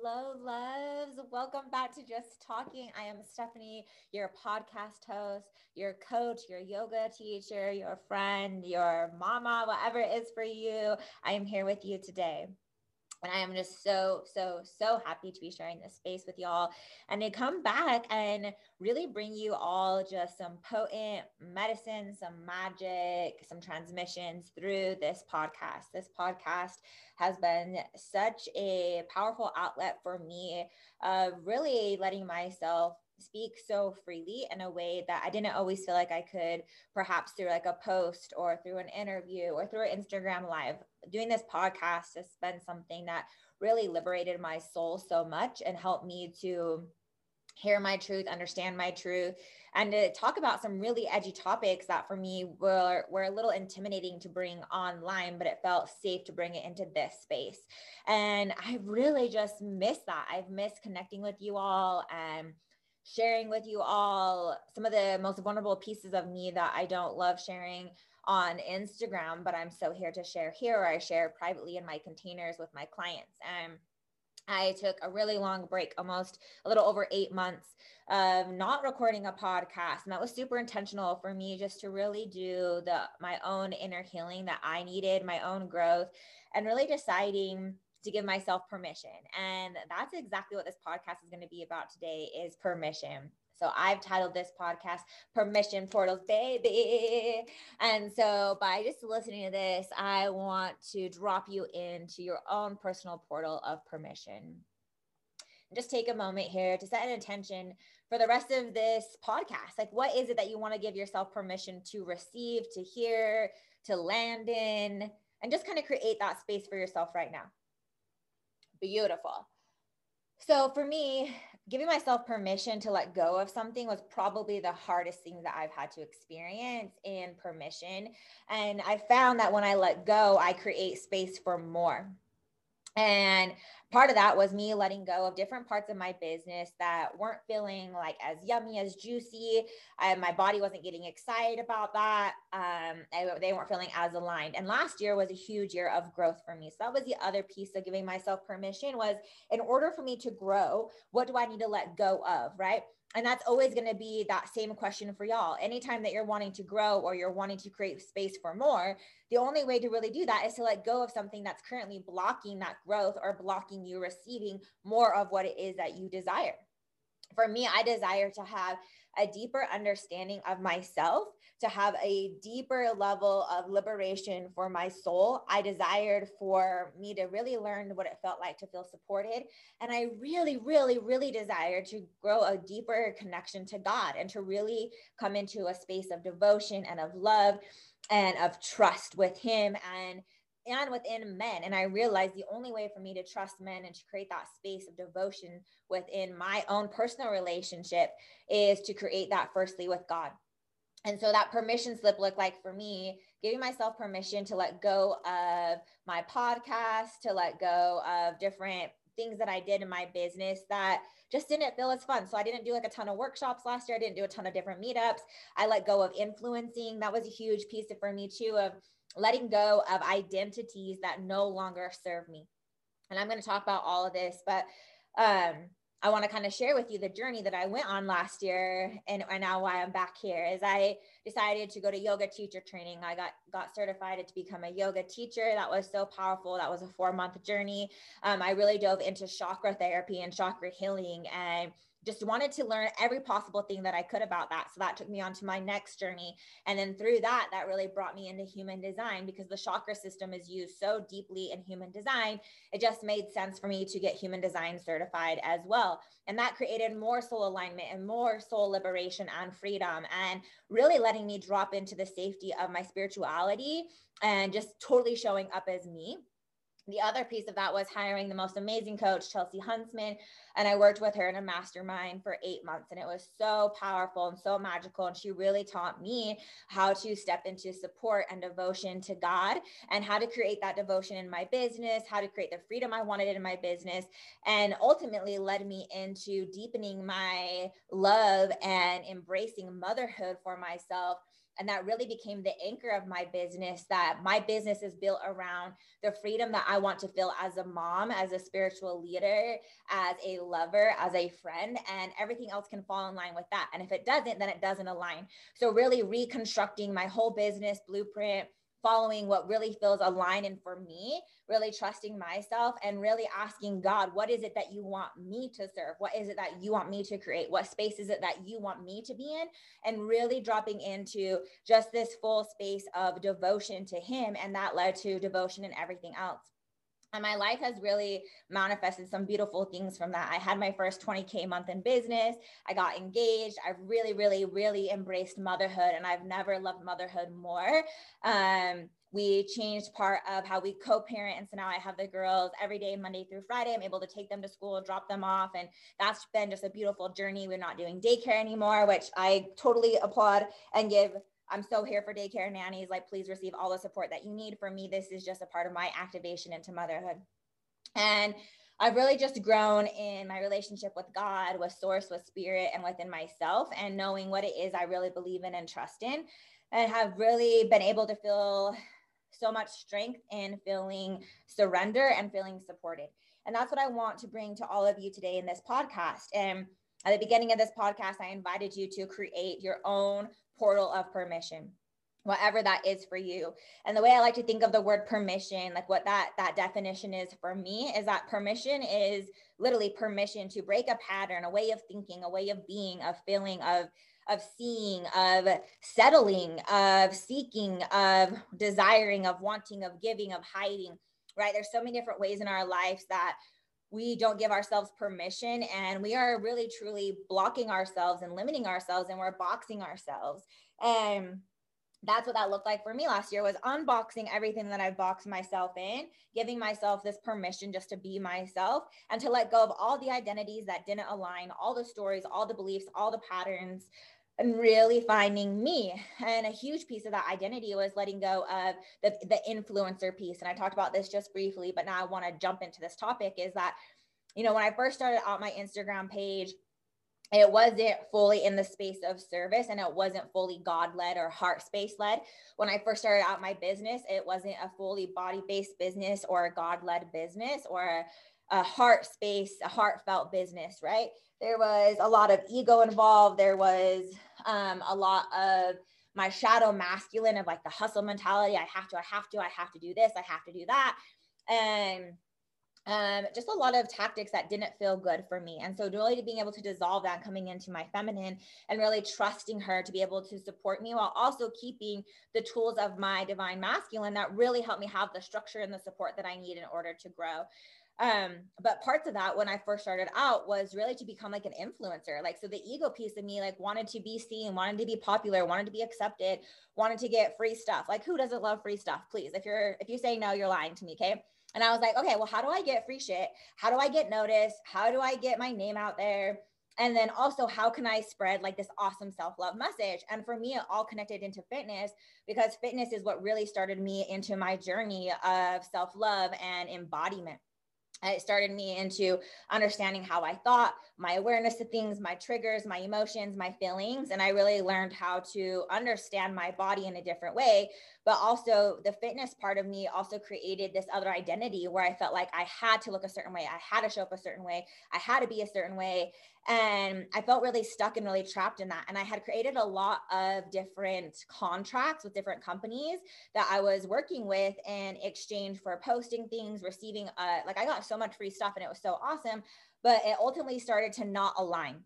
Hello, loves. Welcome back to Just Talking. I am Stephanie, your podcast host, your coach, your yoga teacher, your friend, your mama, whatever it is for you. I am here with you today. And I am just so, so, so happy to be sharing this space with y'all and to come back and really bring you all just some potent medicine, some magic, some transmissions through this podcast. This podcast has been such a powerful outlet for me of really letting myself speak so freely in a way that I didn't always feel like I could, perhaps through like a post or through an interview or through an Instagram live. Doing this podcast has been something that really liberated my soul so much and helped me to hear my truth, understand my truth, and to talk about some really edgy topics that for me were, were a little intimidating to bring online, but it felt safe to bring it into this space. And I really just miss that. I've missed connecting with you all and sharing with you all some of the most vulnerable pieces of me that I don't love sharing on Instagram, but I'm so here to share here, or I share privately in my containers with my clients. And I took a really long break, almost a little over eight months of not recording a podcast. And that was super intentional for me just to really do the my own inner healing that I needed, my own growth, and really deciding to give myself permission. And that's exactly what this podcast is going to be about today is permission. So I've titled this podcast Permission Portals, baby. And so by just listening to this, I want to drop you into your own personal portal of permission. And just take a moment here to set an intention for the rest of this podcast. Like, what is it that you want to give yourself permission to receive, to hear, to land in, and just kind of create that space for yourself right now? Beautiful. So for me, giving myself permission to let go of something was probably the hardest thing that I've had to experience in permission. And I found that when I let go, I create space for more. And part of that was me letting go of different parts of my business that weren't feeling like as yummy as juicy. My body wasn't getting excited about that. Um, they weren't feeling as aligned. And last year was a huge year of growth for me. So that was the other piece of giving myself permission was in order for me to grow what do i need to let go of right and that's always going to be that same question for y'all. Anytime that you're wanting to grow or you're wanting to create space for more, the only way to really do that is to let go of something that's currently blocking that growth or blocking you receiving more of what it is that you desire. For me, I desire to have a deeper understanding of myself, to have a deeper level of liberation for my soul. I desired for me to really learn what it felt like to feel supported. And I really, really, really desired to grow a deeper connection to God and to really come into a space of devotion and of love and of trust with Him and and within men. And I realized the only way for me to trust men and to create that space of devotion within my own personal relationship is to create that firstly with God. And so that permission slip looked like for me, giving myself permission to let go of my podcast, to let go of different things that I did in my business that just didn't feel as fun. So I didn't do like a ton of workshops last year. I didn't do a ton of different meetups. I let go of influencing. That was a huge piece for me too of letting go of identities that no longer serve me. And I'm going to talk about all of this, but um, I want to kind of share with you the journey that I went on last year and, and now why I'm back here is I decided to go to yoga teacher training. I got got certified to become a yoga teacher. That was so powerful. That was a four month journey. Um, I really dove into chakra therapy and chakra healing and just wanted to learn every possible thing that I could about that. So that took me on to my next journey. And then through that, that really brought me into human design because the chakra system is used so deeply in human design. It just made sense for me to get human design certified as well. And that created more soul alignment and more soul liberation and freedom and really letting me drop into the safety of my spirituality and just totally showing up as me the other piece of that was hiring the most amazing coach, Chelsea Huntsman. And I worked with her in a mastermind for eight months. And it was so powerful and so magical. And she really taught me how to step into support and devotion to God and how to create that devotion in my business, how to create the freedom I wanted in my business, and ultimately led me into deepening my love and embracing motherhood for myself and that really became the anchor of my business that my business is built around the freedom that I want to feel as a mom, as a spiritual leader, as a lover, as a friend, and everything else can fall in line with that. And if it doesn't, then it doesn't align. So, really reconstructing my whole business blueprint following what really feels aligned and for me, really trusting myself and really asking God, what is it that you want me to serve? What is it that you want me to create? What space is it that you want me to be in? And really dropping into just this full space of devotion to Him. And that led to devotion and everything else. And my life has really manifested some beautiful things from that. I had my first 20K month in business. I got engaged. I've really, really, really embraced motherhood, and I've never loved motherhood more. Um, we changed part of how we co-parent and so now i have the girls every day monday through friday i'm able to take them to school drop them off and that's been just a beautiful journey we're not doing daycare anymore which i totally applaud and give I'm so here for daycare nannies. Like, please receive all the support that you need. For me, this is just a part of my activation into motherhood. And I've really just grown in my relationship with God, with source, with spirit, and within myself, and knowing what it is I really believe in and trust in, and have really been able to feel so much strength in feeling surrender and feeling supported. And that's what I want to bring to all of you today in this podcast. And at the beginning of this podcast, I invited you to create your own portal of permission whatever that is for you. And the way i like to think of the word permission like what that that definition is for me is that permission is literally permission to break a pattern a way of thinking a way of being of feeling of of seeing of settling of seeking of desiring of wanting of giving of hiding right? There's so many different ways in our lives that we don't give ourselves permission and we are really truly blocking ourselves and limiting ourselves and we're boxing ourselves. And that's what that looked like for me last year was unboxing everything that I've boxed myself in, giving myself this permission just to be myself and to let go of all the identities that didn't align, all the stories, all the beliefs, all the patterns, and really finding me. And a huge piece of that identity was letting go of the, the influencer piece. And I talked about this just briefly, but now I want to jump into this topic is that, you know, when I first started out my Instagram page, it wasn't fully in the space of service and it wasn't fully God led or heart space led. When I first started out my business, it wasn't a fully body based business or a God led business or a heart space, a heartfelt business, right? There was a lot of ego involved. There was um, a lot of my shadow masculine of like the hustle mentality. I have to, I have to, I have to do this, I have to do that. And um, just a lot of tactics that didn't feel good for me. And so really being able to dissolve that coming into my feminine and really trusting her to be able to support me while also keeping the tools of my divine masculine that really helped me have the structure and the support that I need in order to grow um but parts of that when i first started out was really to become like an influencer. Like so the ego piece of me like wanted to be seen wanted to be popular wanted to be accepted wanted to get free stuff. Like who doesn't love free stuff? Please if you're if you say no you're lying to me okay? And i was like okay well how do i get free shit? How do i get noticed? How do i get my name out there? And then also how can i spread like this awesome self-love message? And for me it all connected into fitness because fitness is what really started me into my journey of self-love and embodiment it started me into understanding how I thought, my awareness of things, my triggers, my emotions, my feelings. And I really learned how to understand my body in a different way. But also, the fitness part of me also created this other identity where I felt like I had to look a certain way, I had to show up a certain way, I had to be a certain way. And I felt really stuck and really trapped in that. And I had created a lot of different contracts with different companies that I was working with in exchange for posting things, receiving, uh, like I got so much free stuff and it was so awesome. But it ultimately started to not align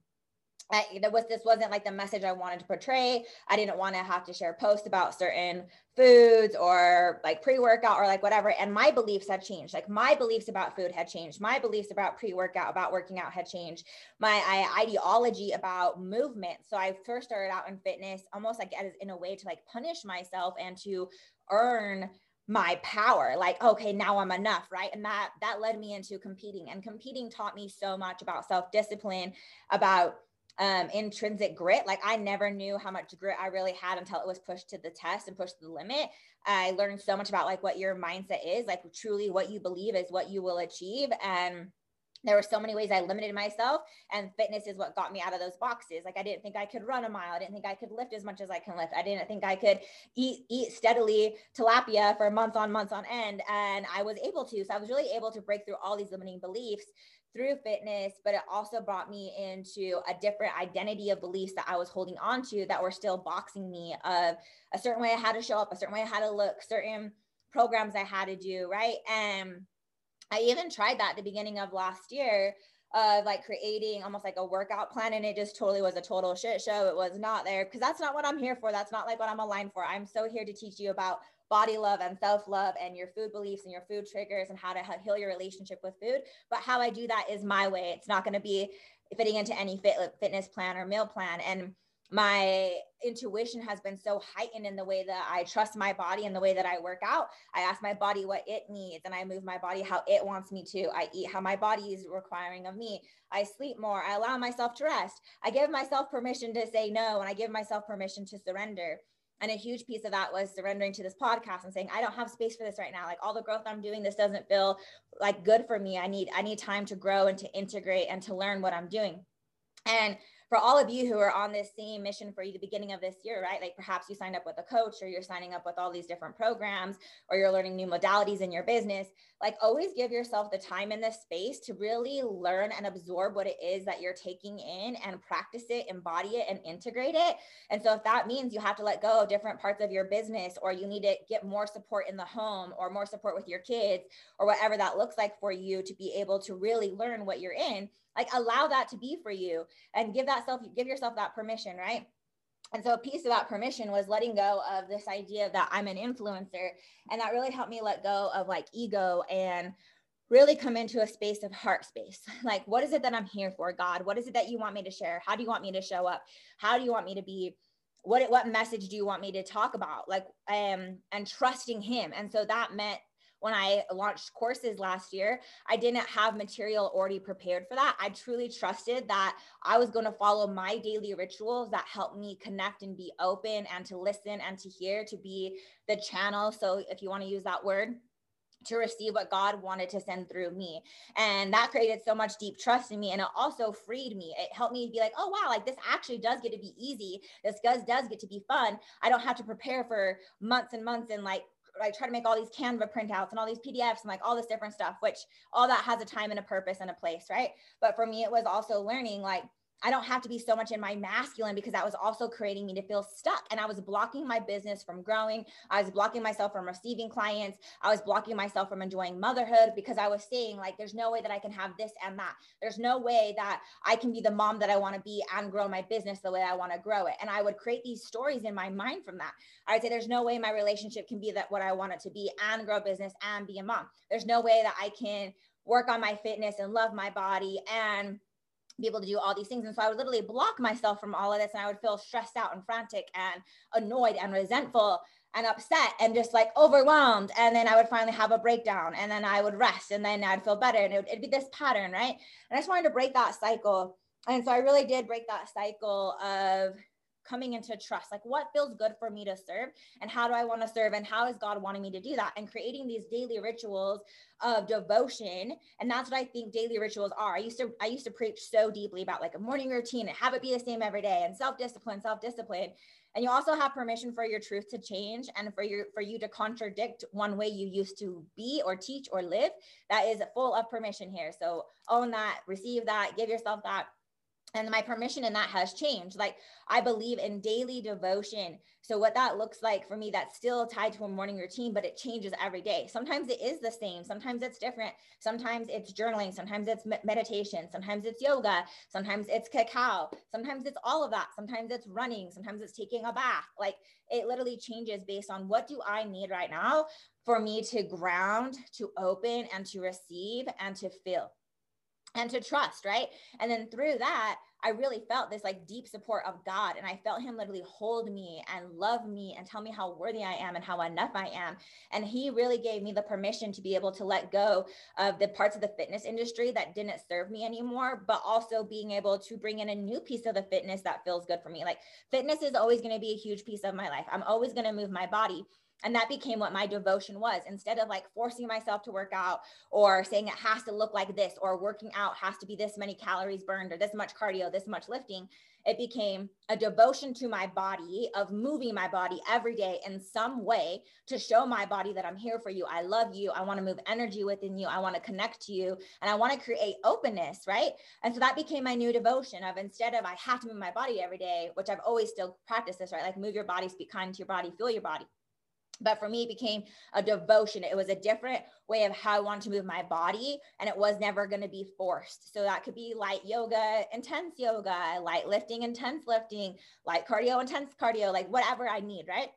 There was this wasn't like the message I wanted to portray. I didn't want to have to share posts about certain foods or like pre-workout or like whatever. And my beliefs had changed. Like my beliefs about food had changed. My beliefs about pre-workout, about working out had changed. My I, ideology about movement. So I first started out in fitness almost like as in a way to like punish myself and to earn my power like okay now i'm enough right and that that led me into competing and competing taught me so much about self discipline about um, intrinsic grit. Like I never knew how much grit I really had until it was pushed to the test and pushed to the limit. I learned so much about like what your mindset is, like truly what you believe is what you will achieve. And there were so many ways I limited myself, and fitness is what got me out of those boxes. Like I didn't think I could run a mile. I didn't think I could lift as much as I can lift. I didn't think I could eat eat steadily tilapia for months on months on end, and I was able to. So I was really able to break through all these limiting beliefs through fitness, but it also brought me into a different identity of beliefs that I was holding on to that were still boxing me of a certain way I had to show up, a certain way I had to look, certain programs I had to do, right? And I even tried that at the beginning of last year of like creating almost like a workout plan and it just totally was a total shit show. It was not there because that's not what I'm here for. That's not like what I'm aligned for. I'm so here to teach you about body love and self love and your food beliefs and your food triggers and how to heal your relationship with food. But how I do that is my way. It's not going to be fitting into any fit, uh, fitness plan or meal plan. And my intuition has been so heightened in the way that I trust my body and the way that I work out. I ask my body what it needs and I move my body how it wants me to. I eat how my body is requiring of me. I sleep more. I allow myself to rest. I give myself permission to say no and I give myself permission to surrender. And a huge piece of that was surrendering to this podcast and saying, I don't have space for this right now. Like all the growth I'm doing, this doesn't feel like good for me. I need, I need time to grow and to integrate and to learn what I'm doing. And for all of you who are on this same mission for you the beginning of this year, right? Like perhaps you signed up with a coach or you're signing up with all these different programs or you're learning new modalities in your business. Like always give yourself the time and the space to really learn and absorb what it is that you're taking in and practice it, embody it, and integrate it. And so if that means you have to let go of different parts of your business or you need to get more support in the home or more support with your kids or whatever that looks like for you to be able to really learn what you're in like allow that to be for you and give that self give yourself that permission right? And so a piece of that permission was letting go of this idea that i'm an influencer. And that really helped me let go of like ego and really come into a space of heart space. Like what is it that i'm here for god? What is it that you want me to share? How do you want me to show up? How do you want me to be? What what message do you want me to talk about? Like um and trusting him. And so that meant when I launched courses last year, I didn't have material already prepared for that. I truly trusted that I was going to follow my daily rituals that help me connect and be open and to listen and to hear, to be the channel. So, if you want to use that word, to receive what God wanted to send through me. And that created so much deep trust in me. And it also freed me. It helped me be like, oh, wow, like this actually does get to be easy. This does, does get to be fun. I don't have to prepare for months and months and like I try to make all these Canva printouts and all these PDFs and like all this different stuff, which all that has a time and a purpose and a place, right? But for me, it was also learning like I don't have to be so much in my masculine because that was also creating me to feel stuck. And I was blocking my business from growing. I was blocking myself from receiving clients. I was blocking myself from enjoying motherhood because I was saying, like, there's no way that I can have this and that. There's no way that I can be the mom that I want to be and grow my business the way I want to grow it. And I would create these stories in my mind from that. I'd say, there's no way my relationship can be that what I want it to be and grow business and be a mom. There's no way that I can work on my fitness and love my body and be able to do all these things. And so I would literally block myself from all of this and I would feel stressed out and frantic and annoyed and resentful and upset and just like overwhelmed. And then I would finally have a breakdown and then I would rest and then I'd feel better. And it would, it'd be this pattern, right? And I just wanted to break that cycle. And so I really did break that cycle of coming into trust like what feels good for me to serve and how do i want to serve and how is god wanting me to do that? And creating these daily rituals of devotion and that's what i think daily rituals are. I used to i used to preach so deeply about like a morning routine and have it be the same every day and self-discipline self-discipline. And you also have permission for your truth to change and for your for you to contradict one way you used to be or teach or live. That is full of permission here. So own that receive that give yourself that and my permission in that has changed. Like i believe in daily devotion. So what that looks like for me that's still tied to a morning routine but it changes every day. Sometimes it is the same. Sometimes it's different. Sometimes it's journaling. Sometimes it's meditation. Sometimes it's yoga. Sometimes it's cacao. Sometimes it's all of that. Sometimes it's running. Sometimes it's taking a bath. Like it literally changes based on what do i need right now for me to ground to open and to receive and to feel and to trust, right? And then through that, I really felt this like deep support of God. And I felt Him literally hold me and love me and tell me how worthy I am and how enough I am. And He really gave me the permission to be able to let go of the parts of the fitness industry that didn't serve me anymore, but also being able to bring in a new piece of the fitness that feels good for me. Like fitness is always going to be a huge piece of my life. I'm always going to move my body And that became what my devotion was. Instead of like forcing myself to work out or saying it has to look like this or working out has to be this many calories burned or this much cardio, this much lifting, it became a devotion to my body of moving my body every day in some way to show my body that I'm here for you. I love you. I want to move energy within you. I want to connect to you and I want to create openness, right? And so that became my new devotion of instead of I have to move my body every day, which I've always still practiced this, right? Like move your body, speak kind to your body, feel your body but for me it became a devotion. It was a different way of how i wanted to move my body and it was never going to be forced. So that could be light yoga intense yoga light lifting intense lifting light cardio intense cardio like whatever i need right?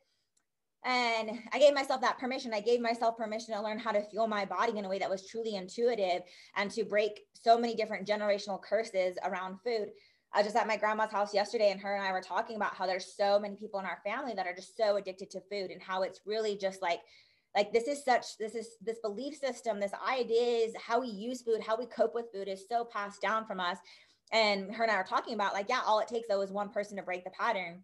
And i gave myself that permission. I gave myself permission to learn how to fuel my body in a way that was truly intuitive and to break so many different generational curses around food I was just at my grandma's house yesterday and her and I were talking about how there's so many people in our family that are just so addicted to food and how it's really just like like this is such this is this belief system this ideas how we use food how we cope with food is so passed down from us. And her and I were talking about like yeah all it takes though is one person to break the pattern.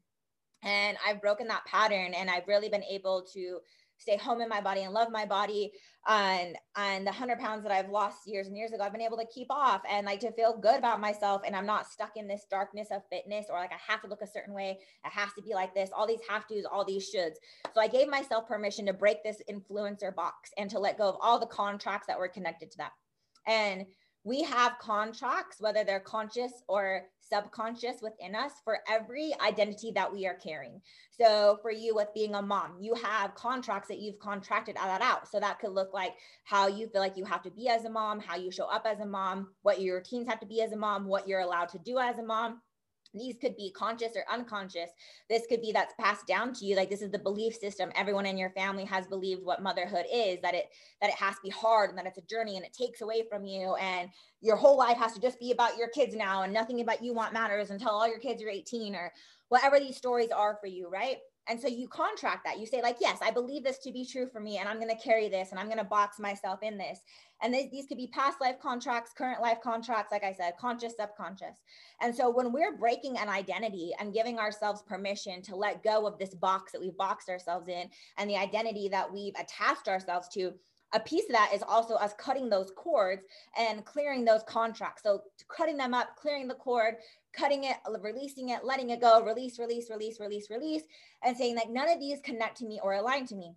And I've broken that pattern and I've really been able to stay home in my body and love my body. And and the 100 pounds that i've lost years and years ago i've been able to keep off and like to feel good about myself and i'm not stuck in this darkness of fitness or like i have to look a certain way. It has to be like this. All these have to's all these shoulds. So i gave myself permission to break this influencer box and to let go of all the contracts that were connected to that. And we have contracts, whether they're conscious or subconscious within us, for every identity that we are carrying. So, for you, with being a mom, you have contracts that you've contracted that out. So, that could look like how you feel like you have to be as a mom, how you show up as a mom, what your routines have to be as a mom, what you're allowed to do as a mom these could be conscious or unconscious this could be that's passed down to you like this is the belief system. Everyone in your family has believed what motherhood is that it that it has to be hard and that it's a journey and it takes away from you. And your whole life has to just be about your kids now and nothing about you want matters until all your kids are 18 or whatever these stories are for you right and so you contract that. You say, like, yes, I believe this to be true for me, and I'm going to carry this, and I'm going to box myself in this. And th- these could be past life contracts, current life contracts, like I said, conscious, subconscious. And so when we're breaking an identity and giving ourselves permission to let go of this box that we've boxed ourselves in and the identity that we've attached ourselves to, a piece of that is also us cutting those cords and clearing those contracts. So cutting them up, clearing the cord, cutting it, releasing it, letting it go, release, release, release, release, release, and saying like none of these connect to me or align to me.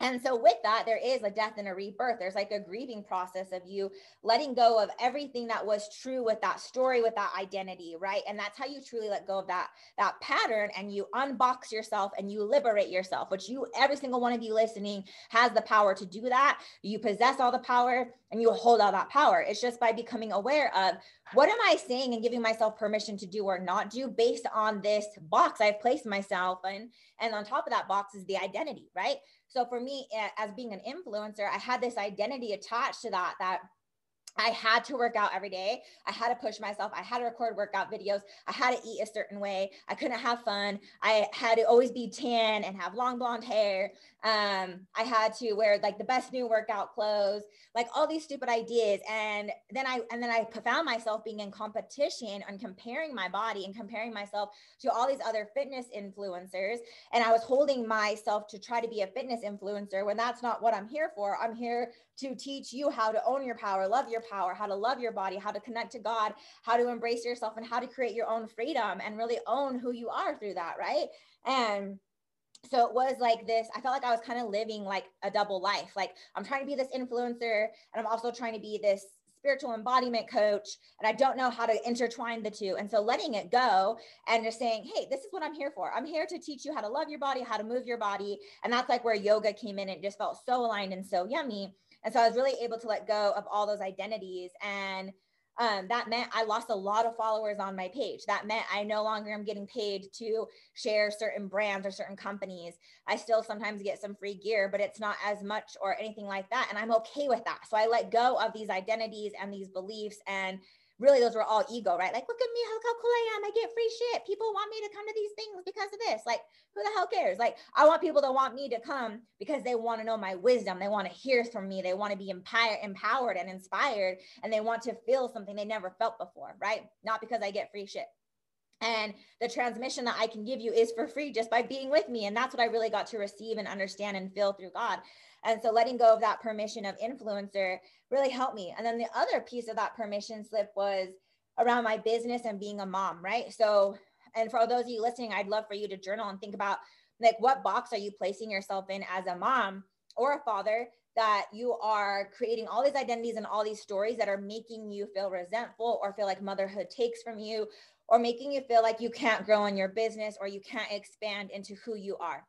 And so, with that, there is a death and a rebirth. There's like a grieving process of you letting go of everything that was true with that story, with that identity, right? And that's how you truly let go of that that pattern, and you unbox yourself and you liberate yourself. Which you, every single one of you listening, has the power to do that. You possess all the power, and you hold all that power. It's just by becoming aware of what am I saying and giving myself permission to do or not do based on this box I've placed myself in. And on top of that box is the identity, right? So for me, as being an influencer, I had this identity attached to that, that I had to work out every day. I had to push myself. I had to record workout videos. I had to eat a certain way. I couldn't have fun. I had to always be tan and have long blonde hair. Um, I had to wear like the best new workout clothes, like all these stupid ideas. And then I and then I found myself being in competition and comparing my body and comparing myself to all these other fitness influencers. And I was holding myself to try to be a fitness influencer when that's not what I'm here for. I'm here to teach you how to own your power, love your power, how to love your body, how to connect to God, how to embrace yourself, and how to create your own freedom and really own who you are through that, right? And so it was like this i felt like i was kind of living like a double life. Like i'm trying to be this influencer and i'm also trying to be this spiritual embodiment coach and i don't know how to intertwine the two. And so letting it go and just saying hey this is what i'm here for. I'm here to teach you how to love your body how to move your body. And that's like where yoga came in. And it just felt so aligned and so yummy and so I was really able to let go of all those identities. And um, that meant I lost a lot of followers on my page. That meant I no longer am getting paid to share certain brands or certain companies. I still sometimes get some free gear, but it's not as much or anything like that. And I'm okay with that. So I let go of these identities and these beliefs and really those were all ego, right? Like, look at me, look how cool I am. I get free shit. People want me to come to these things because of this. Like, who the hell cares? Like, I want people to want me to come because they want to know my wisdom. They want to hear from me. They want to be empowered, empowered and inspired, and they want to feel something they never felt before, right? Not because I get free shit. and the transmission that I can give you is for free just by being with me. And that's what I really got to receive and understand and feel through God. And so letting go of that permission of influencer really helped me. And then the other piece of that permission slip was around my business and being a mom, right? So, and for those of you listening, I'd love for you to journal and think about like what box are you placing yourself in as a mom or a father that you are creating all these identities and all these stories that are making you feel resentful or feel like motherhood takes from you or making you feel like you can't grow in your business or you can't expand into who you are.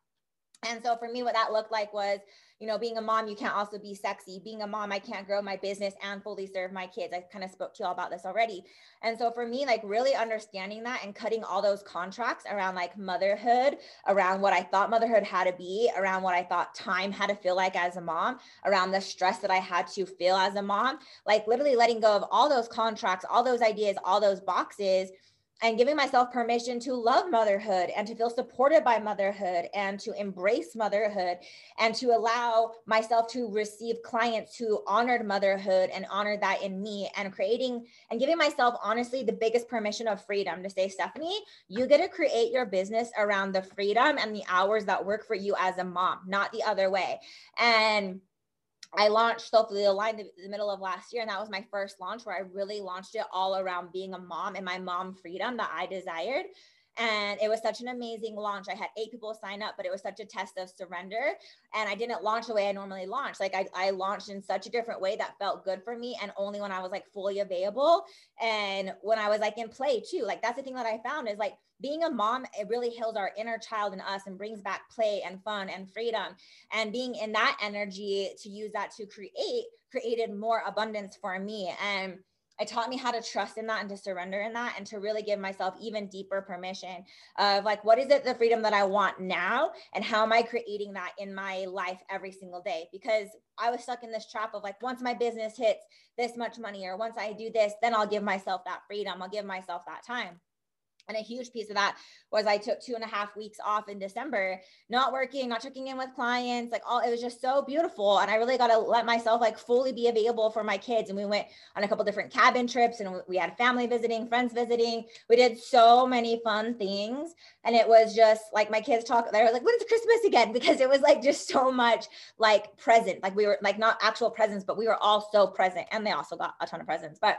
And so for me, what that looked like was, you know, being a mom, you can't also be sexy. Being a mom, I can't grow my business and fully serve my kids. I kind of spoke to you all about this already. And so for me, like really understanding that and cutting all those contracts around like motherhood, around what I thought motherhood had to be, around what I thought time had to feel like as a mom, around the stress that I had to feel as a mom, like literally letting go of all those contracts, all those ideas, all those boxes and giving myself permission to love motherhood and to feel supported by motherhood and to embrace motherhood and to allow myself to receive clients who honored motherhood and honored that in me and creating and giving myself honestly the biggest permission of freedom to say stephanie you get to create your business around the freedom and the hours that work for you as a mom not the other way. And I launched Soulfully Aligned in the middle of last year, and that was my first launch where I really launched it all around being a mom and my mom freedom that I desired. And it was such an amazing launch. I had eight people sign up, but it was such a test of surrender. And I didn't launch the way I normally launch. Like I, I launched in such a different way that felt good for me. And only when I was like fully available and when I was like in play too. Like that's the thing that I found is like being a mom, it really heals our inner child in us and brings back play and fun and freedom. And being in that energy to use that to create created more abundance for me. And it taught me how to trust in that and to surrender in that and to really give myself even deeper permission of like what is it the freedom that I want now? And how am I creating that in my life every single day? Because I was stuck in this trap of like once my business hits this much money or once I do this then I'll give myself that freedom. I'll give myself that time and a huge piece of that was I took two and a half weeks off in December, not working, not checking in with clients, like all it was just so beautiful. And I really got to let myself like fully be available for my kids. And we went on a couple different cabin trips and we had family visiting, friends visiting. We did so many fun things. And it was just like my kids talk, they were like, when's Christmas again? Because it was like just so much like present. Like we were like not actual presents, but we were all so present. And they also got a ton of presents. But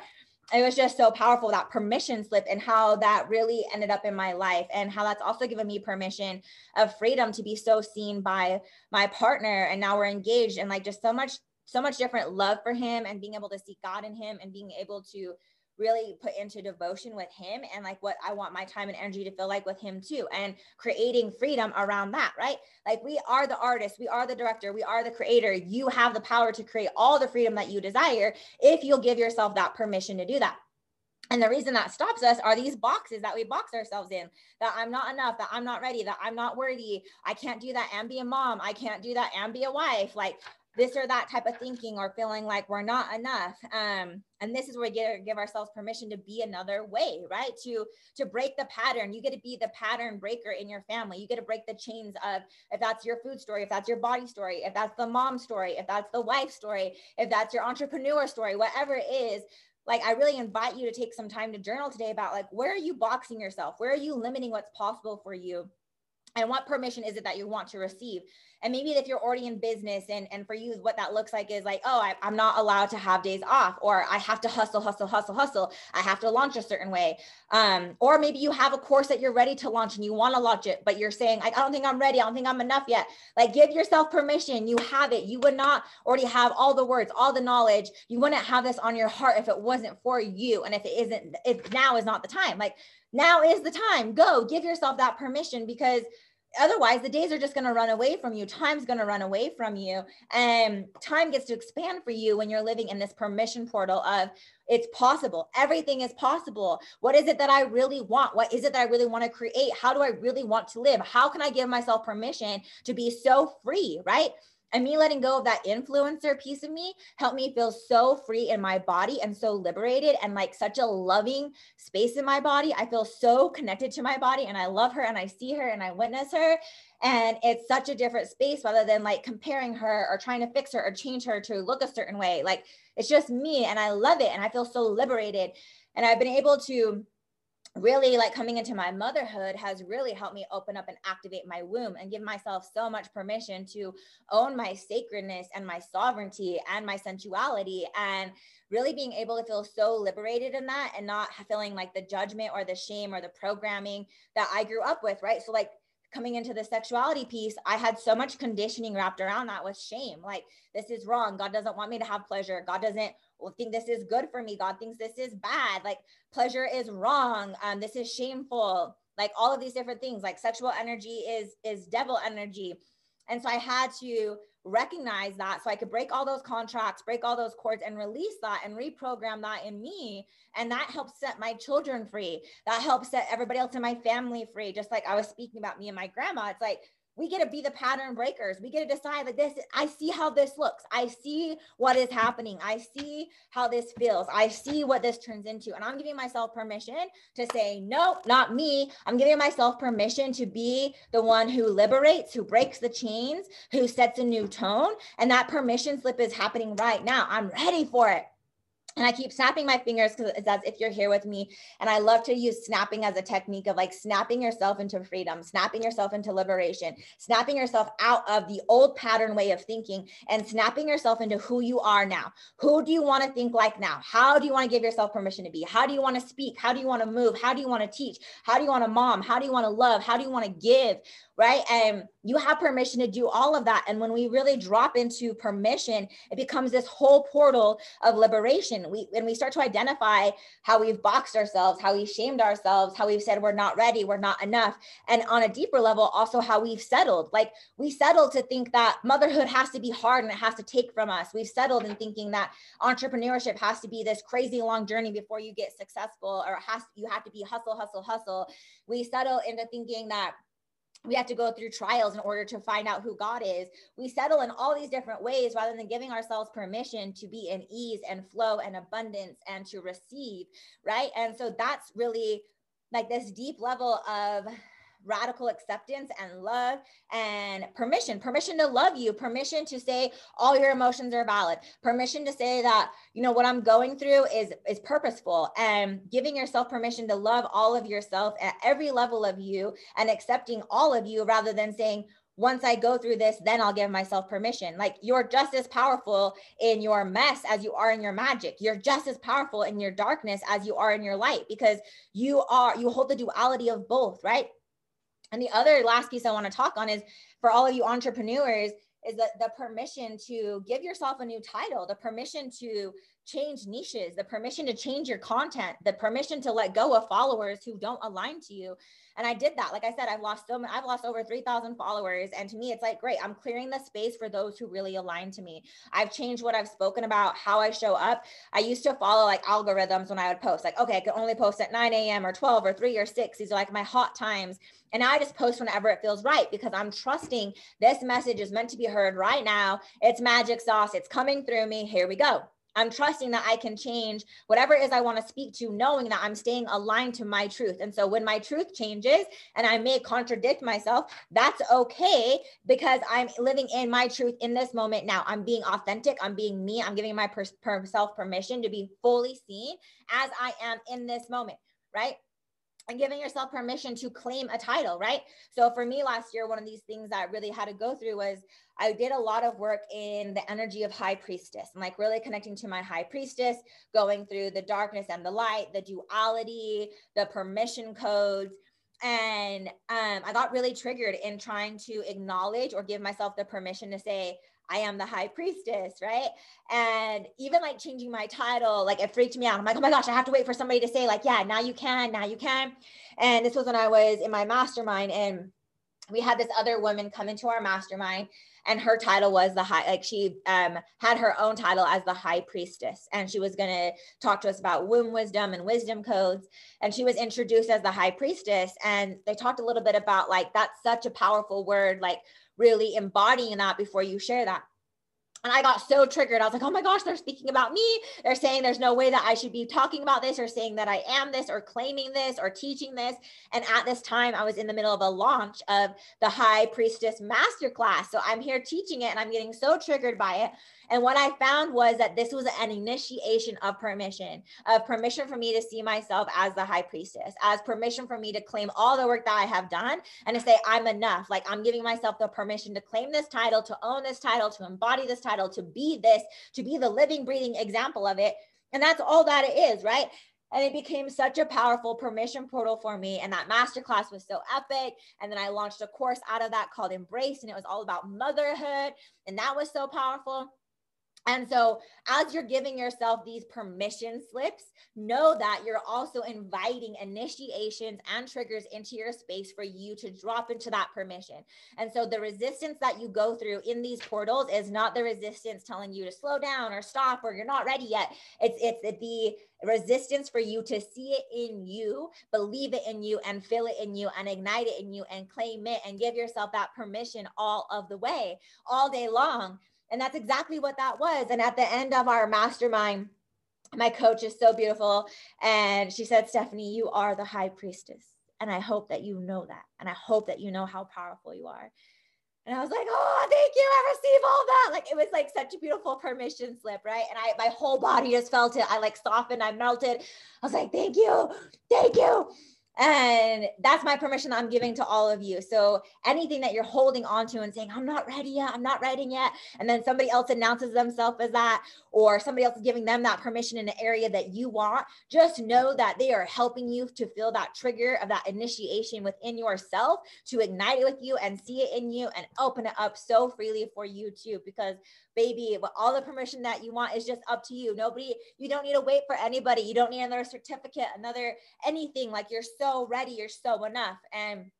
it was just so powerful that permission slip and how that really ended up in my life and how that's also given me permission of freedom to be so seen by my partner. And now we're engaged and like just so much so much different love for him and being able to see God in him and being able to really put into devotion with him and like what I want my time and energy to feel like with him too and creating freedom around that, right? Like we are the artist, we are the director, we are the creator. You have the power to create all the freedom that you desire if you'll give yourself that permission to do that. And the reason that stops us are these boxes that we box ourselves in that I'm not enough, that I'm not ready, that I'm not worthy. I can't do that and be a mom. I can't do that and be a wife. Like this or that type of thinking or feeling like we're not enough um, and this is where we get give ourselves permission to be another way right? To to break the pattern. You get to be the pattern breaker in your family. You get to break the chains of if that's your food story if that's your body story if that's the mom story if that's the wife story if that's your entrepreneur story whatever it is like i really invite you to take some time to journal today about like where are you boxing yourself? Where are you limiting what's possible for you and what permission is it that you want to receive? And maybe if you're already in business and and for you what that looks like is like oh I, i'm not allowed to have days off or i have to hustle hustle hustle hustle. I have to launch a certain way. Um, or maybe you have a course that you're ready to launch and you want to launch it but you're saying i don't think i'm ready. I don't think i'm enough yet. Like give yourself permission. You have it. You would not already have all the words all the knowledge. You wouldn't have this on your heart if it wasn't for you. And if it isn't if now is not the time like now is the time. Go give yourself that permission because otherwise the days are just going to run away from you. Time's going to run away from you. And time gets to expand for you when you're living in this permission portal of it's possible. Everything is possible. What is it that i really want? What is it that i really want to create? How do i really want to live? How can i give myself permission to be so free right and me letting go of that influencer piece of me helped me feel so free in my body and so liberated and like such a loving space in my body. I feel so connected to my body and I love her and I see her and I witness her. And it's such a different space rather than like comparing her or trying to fix her or change her to look a certain way. Like it's just me and I love it and I feel so liberated. And I've been able to really like coming into my motherhood has really helped me open up and activate my womb and give myself so much permission to own my sacredness and my sovereignty and my sensuality and really being able to feel so liberated in that and not feeling like the judgment or the shame or the programming that I grew up with, right? So like coming into the sexuality piece, I had so much conditioning wrapped around that with shame. Like, this is wrong. God doesn't want me to have pleasure. God doesn't think this is good for me. God thinks this is bad. Like, pleasure is wrong. Um, this is shameful. Like all of these different things. Like sexual energy is is devil energy. And so I had to recognize that so I could break all those contracts, break all those cords and release that and reprogram that in me. And that helps set my children free. That helps set everybody else in my family free. Just like I was speaking about me and my grandma, it's like we get to be the pattern breakers. We get to decide like this. I see how this looks. I see what is happening. I see how this feels. I see what this turns into. And I'm giving myself permission to say, nope, not me. I'm giving myself permission to be the one who liberates, who breaks the chains, who sets a new tone. And that permission slip is happening right now. I'm ready for it. And I keep snapping my fingers because it's as if you're here with me. And I love to use snapping as a technique of like snapping yourself into freedom, snapping yourself into liberation, snapping yourself out of the old pattern way of thinking and snapping yourself into who you are now. Who do you want to think like now? How do you want to give yourself permission to be? How do you want to speak? How do you want to move? How do you want to teach? How do you want to mom? How do you want to love? How do you want to give? right? And you have permission to do all of that. And when we really drop into permission, it becomes this whole portal of liberation. We when we start to identify how we've boxed ourselves, how we've shamed ourselves, how we've said we're not ready, we're not enough, and on a deeper level, also how we've settled. Like we settled to think that motherhood has to be hard and it has to take from us. We've settled in thinking that entrepreneurship has to be this crazy long journey before you get successful, or has you have to be hustle, hustle, hustle. We settle into thinking that we have to go through trials in order to find out who God is. We settle in all these different ways rather than giving ourselves permission to be in ease and flow and abundance and to receive, right? And so that's really like this deep level of radical acceptance and love and permission permission to love you permission to say all your emotions are valid permission to say that you know what i'm going through is is purposeful and giving yourself permission to love all of yourself at every level of you and accepting all of you rather than saying once I go through this, then I'll give myself permission. Like you're just as powerful in your mess as you are in your magic. You're just as powerful in your darkness as you are in your light because you are, you hold the duality of both, right? And the other last piece I want to talk on is for all of you entrepreneurs is that the permission to give yourself a new title, the permission to change niches, the permission to change your content, the permission to let go of followers who don't align to you. And I did that. Like I said, I've lost so many, I've lost over 3,000 followers. And to me, it's like, great, I'm clearing the space for those who really align to me. I've changed what I've spoken about, how I show up. I used to follow like algorithms when I would post, like, okay, I could only post at 9 a.m. or 12 or 3 or 6. These are like my hot times. And now I just post whenever it feels right because I'm trusting this message is meant to be heard right now. It's magic sauce. It's coming through me. Here we go. I'm trusting that I can change whatever it is I want to speak to, knowing that I'm staying aligned to my truth. And so when my truth changes and I may contradict myself, that's okay because I'm living in my truth in this moment now. I'm being authentic. I'm being me. I'm giving myself permission to be fully seen as I am in this moment, right? And giving yourself permission to claim a title, right? So for me last year, one of these things that I really had to go through was I did a lot of work in the energy of high priestess and like really connecting to my high priestess, going through the darkness and the light, the duality, the permission codes. And um, I got really triggered in trying to acknowledge or give myself the permission to say, I am the high priestess, right? And even like changing my title, like it freaked me out. I'm like, oh my gosh, I have to wait for somebody to say, like, yeah, now you can, now you can. And this was when I was in my mastermind, and we had this other woman come into our mastermind, and her title was the high, like she um, had her own title as the high priestess, and she was going to talk to us about womb wisdom and wisdom codes. And she was introduced as the high priestess, and they talked a little bit about like that's such a powerful word, like really embodying that before you share that. And I got so triggered. I was like, oh my gosh, they're speaking about me. They're saying there's no way that I should be talking about this or saying that I am this or claiming this or teaching this. And at this time, I was in the middle of a launch of the High Priestess Masterclass. So I'm here teaching it and I'm getting so triggered by it. And what I found was that this was an initiation of permission, of permission for me to see myself as the high priestess, as permission for me to claim all the work that I have done and to say, I'm enough. Like I'm giving myself the permission to claim this title, to own this title, to embody this title, to be this, to be the living, breathing example of it. And that's all that it is, right? And it became such a powerful permission portal for me. And that masterclass was so epic. And then I launched a course out of that called Embrace, and it was all about motherhood. And that was so powerful. And so, as you're giving yourself these permission slips, know that you're also inviting initiations and triggers into your space for you to drop into that permission. And so, the resistance that you go through in these portals is not the resistance telling you to slow down or stop or you're not ready yet. It's it's the resistance for you to see it in you, believe it in you, and feel it in you, and ignite it in you, and claim it, and give yourself that permission all of the way, all day long. And that's exactly what that was. And at the end of our mastermind, my coach is so beautiful. And she said, Stephanie, you are the high priestess. And I hope that you know that. And I hope that you know how powerful you are. And I was like, oh, thank you. I receive all that. Like it was like such a beautiful permission slip, right? And I my whole body just felt it. I like softened, I melted. I was like, thank you, thank you. And that's my permission I'm giving to all of you. So anything that you're holding on to and saying, I'm not ready yet, I'm not ready yet. And then somebody else announces themselves as that, or somebody else is giving them that permission in an area that you want, just know that they are helping you to feel that trigger of that initiation within yourself to ignite it with you and see it in you and open it up so freely for you too. Because baby, all the permission that you want is just up to you. Nobody, you don't need to wait for anybody. You don't need another certificate, another anything. Like you're so ready, you're so enough. And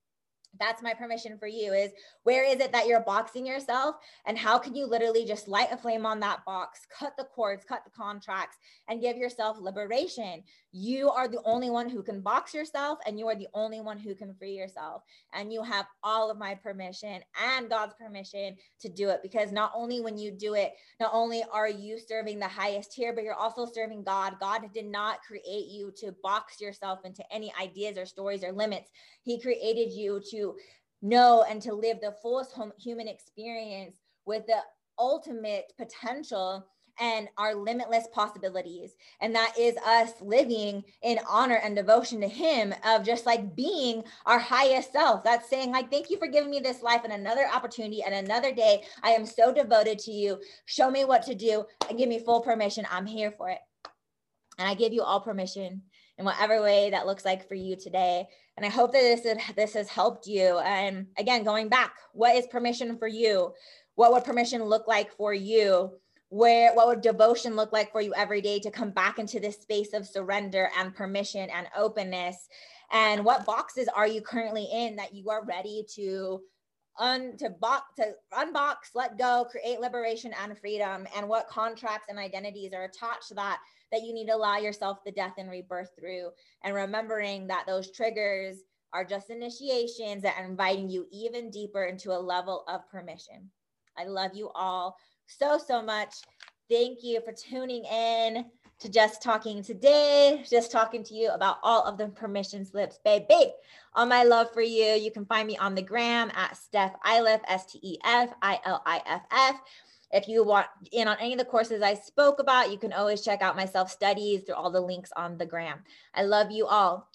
that's my permission for you is where is it that you're boxing yourself and how can you literally just light a flame on that box cut the cords cut the contracts and give yourself liberation you are the only one who can box yourself and you are the only one who can free yourself. And you have all of my permission and god's permission to do it because not only when you do it not only are you serving the highest here but you're also serving god. God did not create you to box yourself into any ideas or stories or limits. He created you to know and to live the fullest human experience with the ultimate potential and our limitless possibilities. And that is us living in honor and devotion to Him, of just like being our highest self. That's saying, like, thank you for giving me this life and another opportunity and another day. I am so devoted to you. Show me what to do and give me full permission. I'm here for it. And I give you all permission in whatever way that looks like for you today. And I hope that this, this has helped you. And again, going back, what is permission for you? What would permission look like for you? Where what would devotion look like for you every day to come back into this space of surrender and permission and openness? And what boxes are you currently in that you are ready to un to box to unbox let go create liberation and freedom? And what contracts and identities are attached to that that you need to allow yourself the death and rebirth through? And remembering that those triggers are just initiations that are inviting you even deeper into a level of permission. I love you all so, so much. Thank you for tuning in to Just Talking today. Just talking to you about all of the permission slips, baby. All my love for you. You can find me on the gram at Steph Iliff, S T E F I L I F F. If you want in on any of the courses I spoke about, you can always check out my self studies through all the links on the gram. I love you all.